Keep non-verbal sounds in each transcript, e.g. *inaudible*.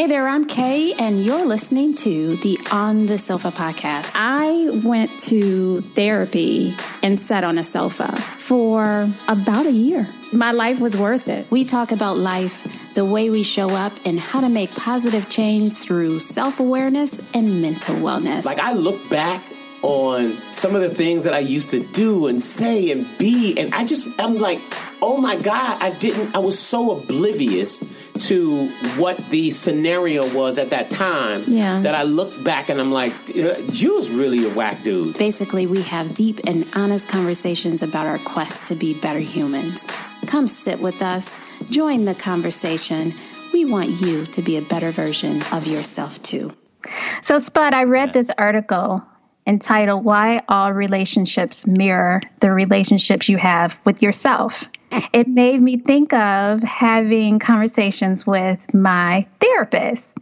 Hey there, I'm Kay, and you're listening to the On the Sofa podcast. I went to therapy and sat on a sofa for about a year. My life was worth it. We talk about life, the way we show up, and how to make positive change through self awareness and mental wellness. Like, I look back on some of the things that I used to do and say and be, and I just, I'm like, oh my God, I didn't, I was so oblivious to what the scenario was at that time Yeah. that I looked back and I'm like, you was really a whack dude. Basically, we have deep and honest conversations about our quest to be better humans. Come sit with us, join the conversation. We want you to be a better version of yourself, too. So, Spud, I read this article entitled Why All Relationships Mirror the Relationships You Have with Yourself. It made me think of having conversations with my therapist.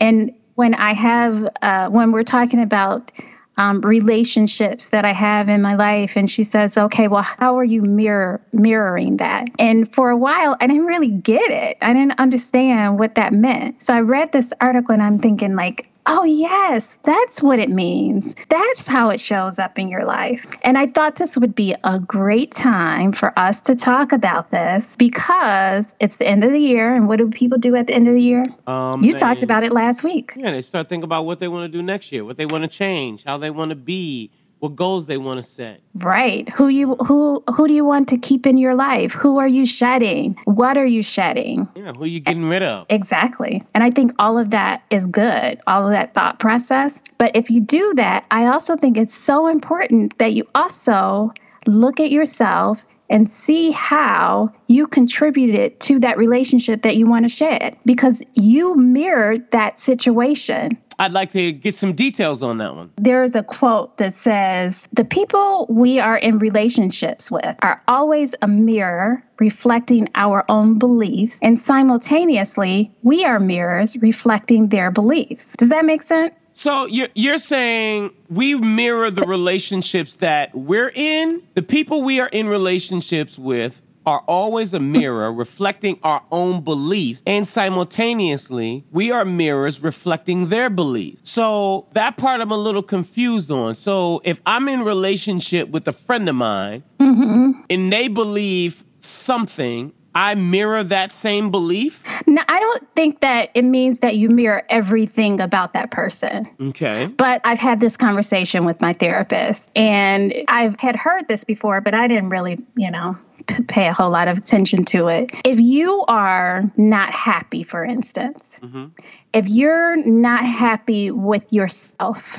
And when I have, uh, when we're talking about um, relationships that I have in my life, and she says, "Okay, well, how are you mirror mirroring that?" And for a while, I didn't really get it. I didn't understand what that meant. So I read this article, and I'm thinking, like, Oh, yes, that's what it means. That's how it shows up in your life. And I thought this would be a great time for us to talk about this because it's the end of the year. And what do people do at the end of the year? Um, you talked about it last week. Yeah, they start thinking about what they want to do next year, what they want to change, how they want to be, what goals they want to set. Right. Who you who who do you want to keep in your life? Who are you shedding? What are you shedding? Yeah, who you getting rid of? Exactly. And I think all of that is good, all of that thought process. But if you do that, I also think it's so important that you also look at yourself and see how you contributed to that relationship that you want to shed because you mirrored that situation. I'd like to get some details on that one. There is a quote that says, The people we are in relationships with are always a mirror reflecting our own beliefs, and simultaneously, we are mirrors reflecting their beliefs. Does that make sense? So you're you're saying we mirror the relationships that we're in. The people we are in relationships with are always a mirror *laughs* reflecting our own beliefs, and simultaneously we are mirrors reflecting their beliefs. So that part I'm a little confused on. So if I'm in relationship with a friend of mine mm-hmm. and they believe something, I mirror that same belief. No, I don't think that it means that you mirror everything about that person. Okay. But I've had this conversation with my therapist, and I've had heard this before, but I didn't really, you know, pay a whole lot of attention to it. If you are not happy, for instance, mm-hmm. if you're not happy with yourself,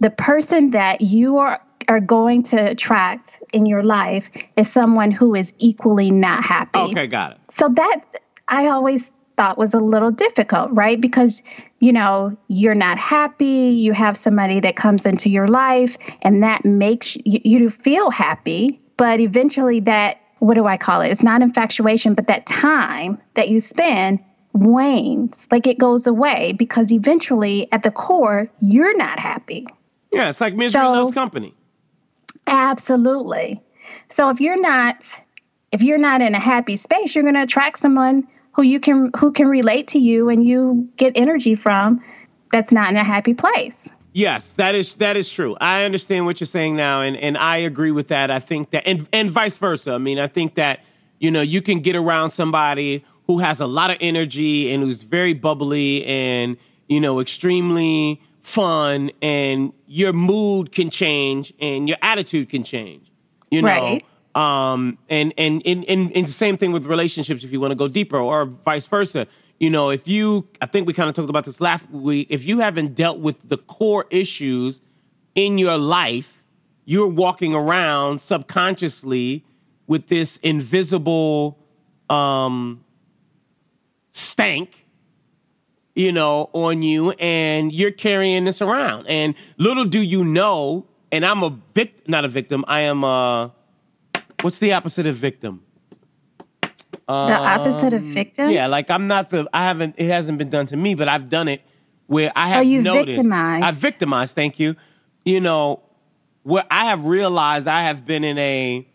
the person that you are are going to attract in your life is someone who is equally not happy. Okay, got it. So that I always thought was a little difficult, right? Because, you know, you're not happy, you have somebody that comes into your life and that makes you, you feel happy, but eventually that what do I call it? It's not infatuation, but that time that you spend wanes, like it goes away because eventually at the core, you're not happy. Yeah, it's like misery So- loves company. Absolutely. So if you're not if you're not in a happy space, you're going to attract someone who you can who can relate to you and you get energy from that's not in a happy place. Yes, that is that is true. I understand what you're saying now, and, and I agree with that. I think that, and and vice versa. I mean, I think that you know you can get around somebody who has a lot of energy and who's very bubbly and you know extremely fun, and your mood can change and your attitude can change. You know, Right. um, and and and and, and the same thing with relationships. If you want to go deeper, or vice versa. You know, if you, I think we kind of talked about this last week. If you haven't dealt with the core issues in your life, you're walking around subconsciously with this invisible um, stank, you know, on you, and you're carrying this around. And little do you know, and I'm a victim, not a victim. I am a, what's the opposite of victim? The opposite of um, victim? Yeah, like I'm not the. I haven't. It hasn't been done to me, but I've done it where I oh, have you noticed. victimized. I victimized. Thank you. You know, where I have realized I have been in a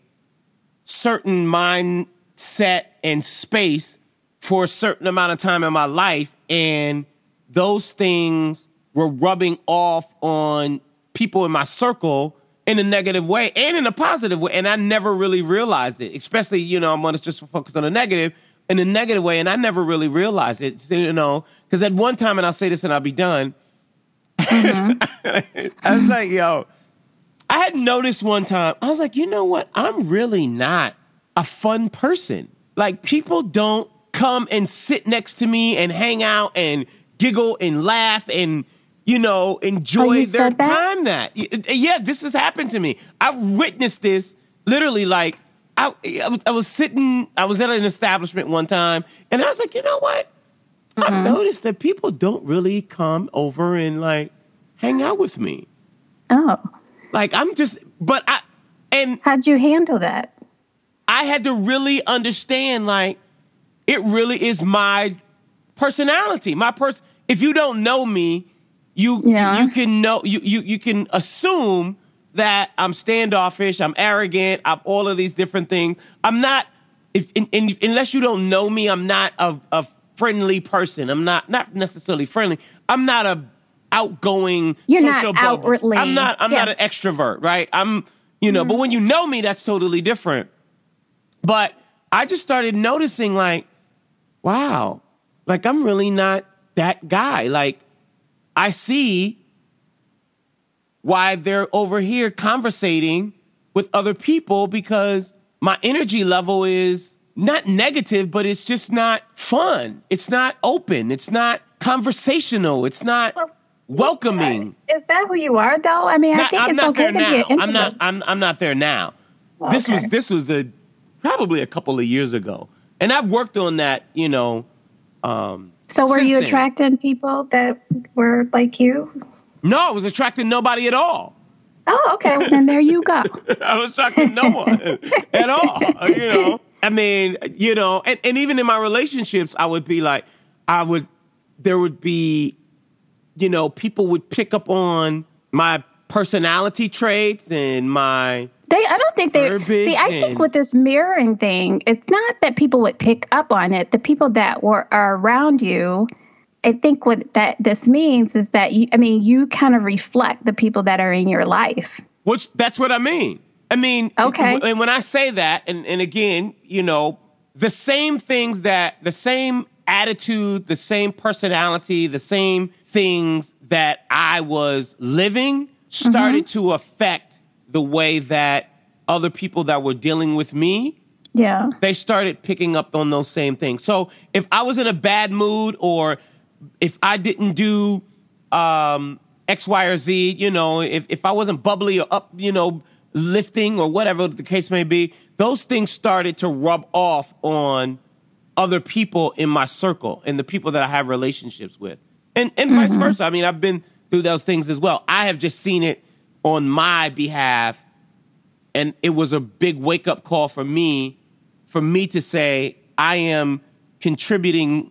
certain mindset and space for a certain amount of time in my life, and those things were rubbing off on people in my circle in a negative way and in a positive way. And I never really realized it, especially, you know, I'm going to just focus on the negative in a negative way. And I never really realized it, you know, because at one time, and I'll say this and I'll be done. Mm-hmm. *laughs* I was like, yo, I had noticed one time, I was like, you know what? I'm really not a fun person. Like, people don't come and sit next to me and hang out and giggle and laugh and, you know, enjoy Oh, their that? time that. Yeah, this has happened to me. I've witnessed this literally like, I, I, was, I was sitting, I was at an establishment one time and I was like, you know what? Mm-hmm. I've noticed that people don't really come over and like hang out with me. Oh, Like I'm just, but I, and how'd you handle that? I had to really understand like it really is my personality. My person. If you don't know me, you Yeah. you can know you you you can assume that I'm standoffish, I'm arrogant, I'm all of these different things. I'm not. If in, in, unless you don't know me, I'm not a, a friendly person. I'm not not necessarily friendly. I'm not a outgoing You're not social bubble. outwardly- I'm not. I'm not an extrovert, right? I'm. You know, but mm-hmm. when you know me, that's totally different. But I just started noticing, like, wow, like I'm really not that guy. Like, I see why they're over here conversating with other people because my energy level is not negative, but it's just not fun. It's not open. It's not conversational. It's not welcoming. Is that who you are, though? I mean, I think I'm it's not okay there to now. be an introvert. I'm not. I'm. I'm not there now. This was. This was a probably a couple of years ago, and I've worked on that. You know. Um, so, were you then. attracting people that were like you? no, I was attracting nobody at all. Oh, okay. Well, then there you go. *laughs* I was attracting no one *laughs* at all. You know. I mean, you know, and, and even in my relationships, I would be like, I would. There would be, you know, people would pick up on my personality traits and my They, I don't think they see. I think with this mirroring thing, it's not that people would pick up on it. The people that were are around you, I think what that this means is that you. I mean, you kind of reflect the people that are in your life. Which that's what I mean. I mean, Okay. And when I say that, and, and again, you know, the same things that the same attitude, the same personality, the same things that I was living started mm-hmm. to affect the way that other people that were dealing with me Yeah. they started picking up on those same things. So if I was in a bad mood or if I didn't do um, X, Y, or Z, you know, if, if I wasn't bubbly or up, you know, lifting or whatever the case may be, those things started to rub off on other people in my circle and the people that I have relationships with. And and vice versa. I mean, I've been through those things as well. I have just seen it on my behalf and it was a big wake up call for me for me to say I am contributing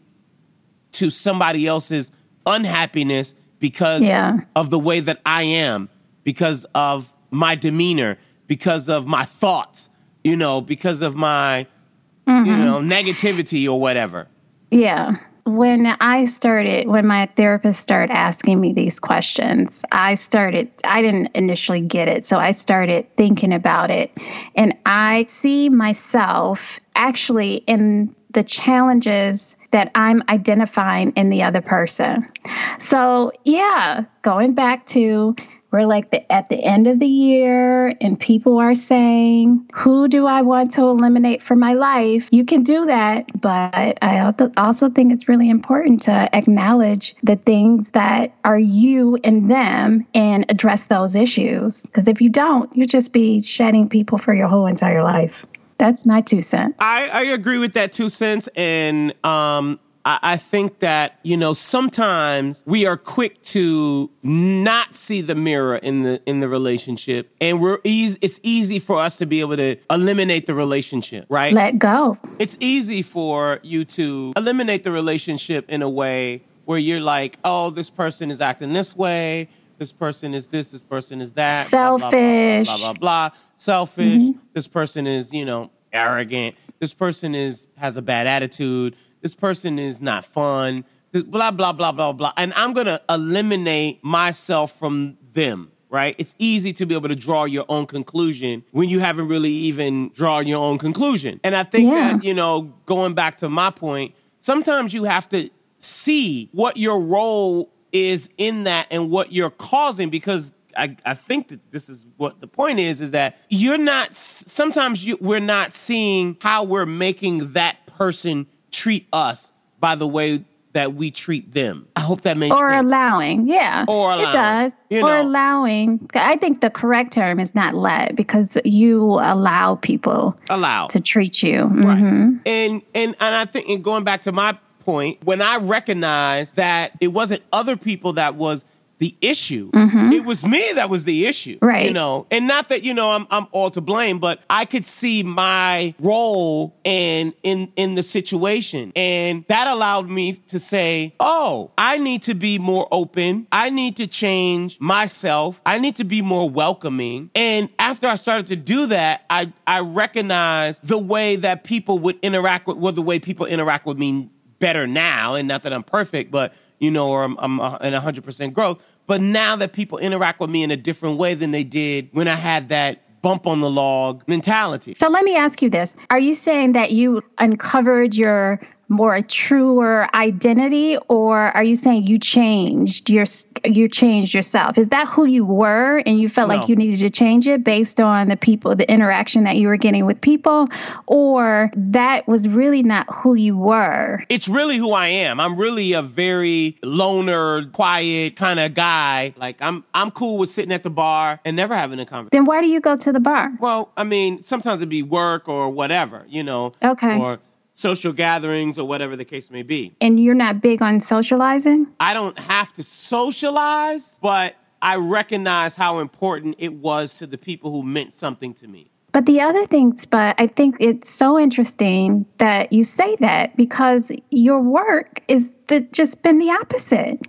to somebody else's unhappiness because Yeah. of the way that I am, because of my demeanor, because of my thoughts, you know, because of my you mm-hmm. know negativity or whatever. Yeah. When I started, when my therapist started asking me these questions, I started, I didn't initially get it. So I started thinking about it. And I see myself actually in the challenges that I'm identifying in the other person. So, yeah, going back to we're like the, at the end of the year and people are saying, Who do I want to eliminate from my life? You can do that. But I also think it's really important to acknowledge the things that are you and them and address those issues. Because if you don't, you'll just be shedding people for your whole entire life. That's my two cents. I, I agree with that two cents, and um, I, I think that you know sometimes we are quick to not see the mirror in the in the relationship, and we're easy. It's easy for us to be able to eliminate the relationship, right? Let go. it's easy for you to eliminate the relationship in a way where you're like, oh, this person is acting this way. This person is this. This person is that. blah, blah, blah, Selfish. Blah blah blah. Selfish. Mm-hmm. This person is, you know, arrogant. This person is has a bad attitude. This person is not fun. Blah blah blah blah blah, and I'm gonna eliminate myself from them. Right? It's easy to be able to draw your own conclusion when you haven't really even drawn your own conclusion. And I think Yeah. that, you know, going back to my point, sometimes you have to see what your role is in that and what you're causing because I, I think that this is what the point is is that you're not sometimes you, we're not seeing how we're making that person treat us by the way that we treat them. I hope that makes sense. or sense. allowing yeah Or allowing, it does you or allowing i think the correct term is not let because you allow people Allow. to treat you Right. Mhm. And and and I think and going back to my point, when I recognized that it wasn't other people that was the issue, mm-hmm. it was me that was the issue. Right. You know, and not that, you know, I'm I'm all to blame, but I could see my role in in in the situation. And that allowed me to say, Oh, I need to be more open. I need to change myself. I need to be more welcoming. And after I started to do that, I I recognized the way that people would interact with well, the way people interact with me better now. And not that I'm perfect, but you know, or I'm, I'm in 100% growth. But now that people interact with me in a different way than they did when I had that bump on the log mentality. so let me ask you this are you saying that you uncovered your more a truer identity or are you saying you changed your you changed yourself is that who you were and you felt No. like you needed to change it based on the people the interaction that you were getting with people or that was really not who you were it's really who I am. I'm really a very loner, quiet kind of guy. Like I'm I'm cool with sitting at the bar and never having a conversation. then why do you go to the bar Well, I mean, sometimes it'd be work or whatever, you know. Okay. Or social gatherings or whatever the case may be. and you're not big on socializing I don't have to socialize, but I recognize how important it was to the people who meant something to me. But the other thing, Spud, I think it's so interesting that you say that because your work is the, just been the opposite.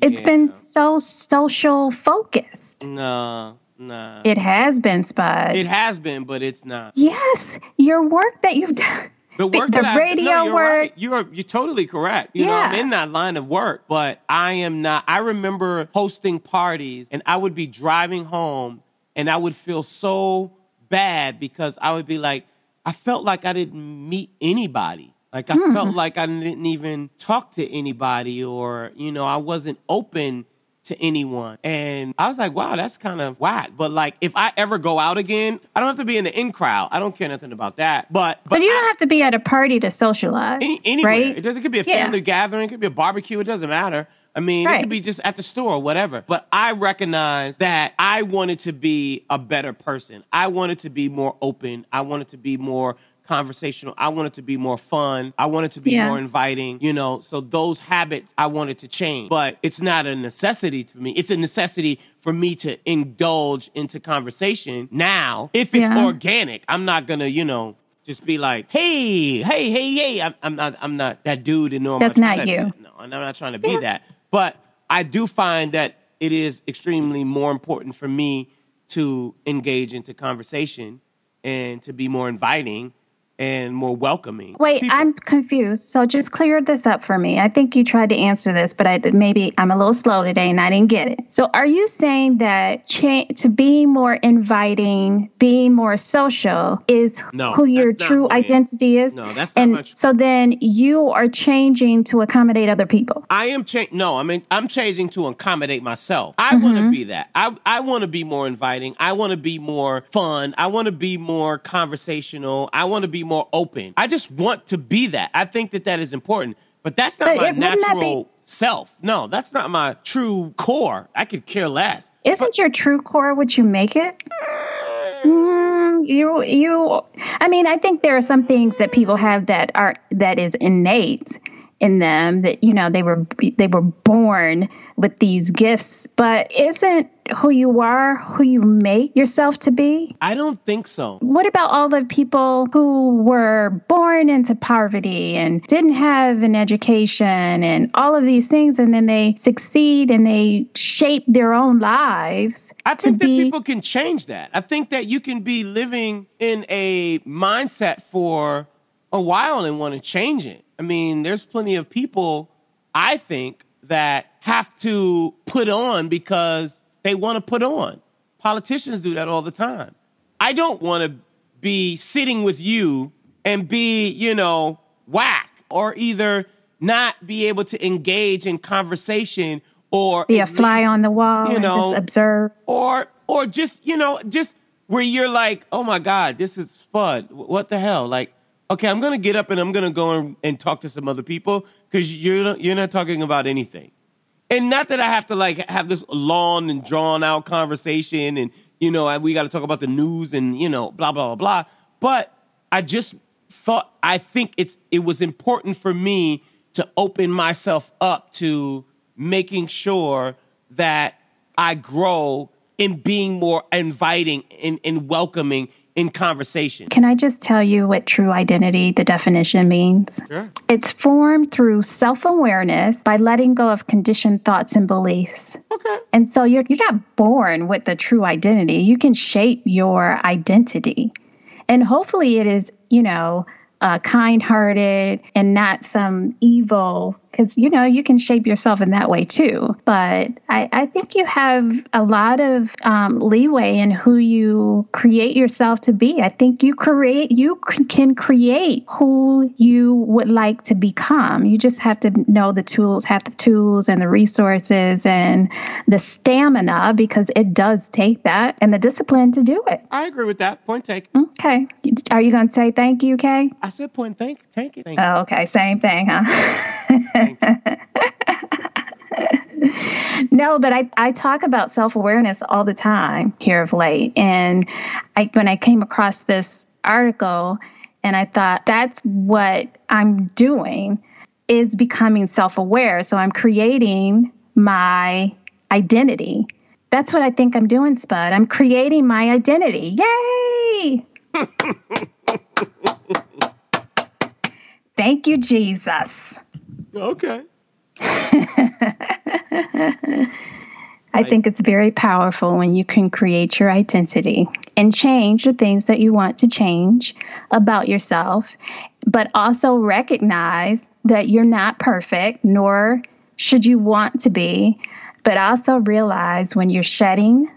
It's Yeah. been so social focused. No, no. It has been, Spud. It has been, but it's not. yes, your work that you've done. The work the that I- radio no, you're work. Right. You're you're totally correct. You know, I'm in that line of work, but I am not. I remember hosting parties, and I would be driving home, and I would feel so bad because I would be like, I felt like I didn't meet anybody. Like I Hmm. felt like I didn't even talk to anybody, or you know, I wasn't open to anyone. And I was like, wow, that's kind of whack. But like, if I ever go out again, I don't have to be in the in crowd. I don't care nothing about that. But But you don't have to be at a party to socialize. any, anywhere. Right? It doesn't. It could be a Yeah. family gathering. It could be a barbecue. It doesn't matter. I mean, it could be just at the store or whatever. But I recognize that I wanted to be a better person. I wanted to be more open. I wanted to be more conversational. I wanted it to be more fun. I wanted it to be Yeah. more inviting, you know. So those habits I wanted to change. But it's not a necessity to me. It's a necessity for me to indulge into conversation now. If it's Yeah. organic, I'm not gonna, you know, just be like, hey, hey, hey, hey. I'm, I'm not I'm not that dude and no That's not you. No, and I'm not trying to be that. But I do find that it is extremely more important for me to engage into conversation and to be more inviting and more welcoming. Wait, people. I'm confused. So just clear this up for me. I think you tried to answer this, but I maybe I'm a little slow today and I didn't get it. So are you saying that cha- to be more inviting, being more social is No, who your true identity is? No, that's not and much- so then you are changing to accommodate other people. I am cha- no, I mean I'm changing to accommodate myself. I mm-hmm. want to be that. I I want to be more inviting. I want to be more fun. I want to be more conversational. I want to be more open. I just want to be that. I think that that is important. But that's not But my wouldn't be- natural self. No, that's not my true core. I could care less. Isn't your true core what you make it? Mm, you you I mean, I think there are some things that people have that are that is innate in them that you know they were they were born with these gifts, but isn't who you are who you make yourself to be? I don't think so. What about all the people who were born into poverty and didn't have an education and all of these things, and then they succeed and they shape their own lives I think that be? people can change that. I think that you can be living in a mindset for a while and want to change it. I mean, there's plenty of people I think, that have to put on because they want to put on. Politicians do that all the time. I don't want to be sitting with you and be, you know, whack or either not be able to engage in conversation or be a fly on the wall you know, just observe or or just you know just where you're like oh my god this is spud what the hell like okay i'm gonna get up and i'm gonna go and, talk to some other people because you're not, you're not talking about anything. And not that i have to like have this long and drawn out conversation and you know we got to talk about the news and you know blah blah blah blah but i just thought i think it's it was important for me to open myself up to making sure that I grow in being more inviting and, and welcoming in conversation. Can I just tell you what true identity, the definition means? Sure. It's formed through self awareness by letting go of conditioned thoughts and beliefs. Okay. And so you're, you're not born with the true identity. You can shape your identity. And hopefully it is, you know, uh, kind hearted and not some evil because you know you can shape yourself in that way too. But i, I think you have a lot of um, leeway in who you create yourself to be. I think you create you can create who you would like to become. You just have to know the tools have the tools and the resources and the stamina because it does take that and the discipline to do it. I agree with that. Point taken. Okay. Are you going to say thank you kay? I said point thank thank you thank you. oh okay. Same thing huh *laughs* *laughs* no, but I, I talk about self awareness all the time here of late. And I, when I came across this article, and I thought that's what I'm doing is becoming self aware. So I'm creating my identity. That's what I think I'm doing, Spud. I'm creating my identity. Yay! *laughs* Thank you, Jesus. Okay. *laughs* I think it's very powerful when you can create your identity and change the things that you want to change about yourself, but also recognize that you're not perfect, nor should you want to be, but also realize when you're shedding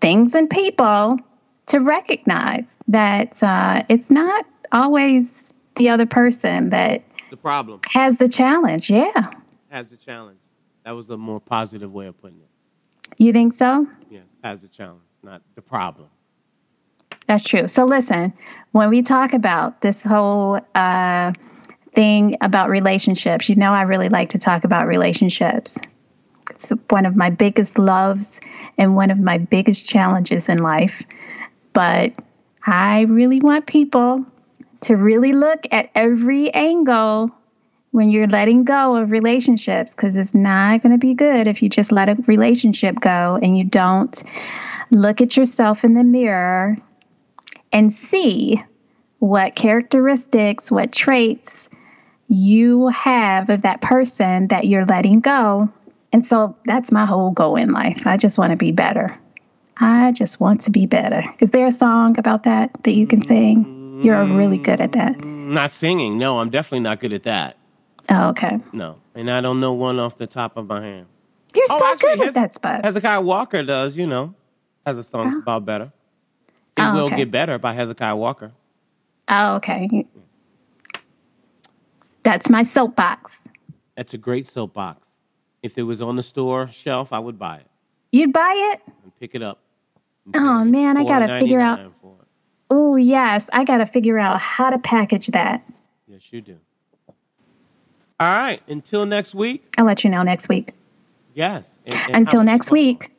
things and people to recognize that uh, it's not always the other person that the problem has the challenge. Yeah has the challenge. That was a more positive way of putting it. You think so? Yes, has the challenge, not the problem. That's true. So listen, when we talk about this whole uh, thing about relationships, you know, I really like to talk about relationships. It's one of my biggest loves and one of my biggest challenges in life. But I really want people to really look at every angle when you're letting go of relationships because it's not going to be good if you just let a relationship go and you don't look at yourself in the mirror and see what characteristics, what traits you have of that person that you're letting go. And so that's my whole goal in life. I just want to be better. I just want to be better. Is there a song about that that you can mm-hmm. sing? You're really good at that. Mm, not singing. No, I'm definitely not good at that. Oh, okay. No, and I don't know one off the top of my hand. You're oh, so actually, good with that spot. Hezekiah Walker does, you know, has a song oh. about better. It oh, will okay. get better by Hezekiah Walker. Oh, okay. That's my soapbox. That's a great soapbox. If it was on the store shelf, I would buy it. You'd buy it? And pick it up. Oh man, I gotta figure out. Oh yes, I gotta figure out how to package that. Yes, you do. All right. Until next week. I'll let you know next week. Yes. And, and Until next week.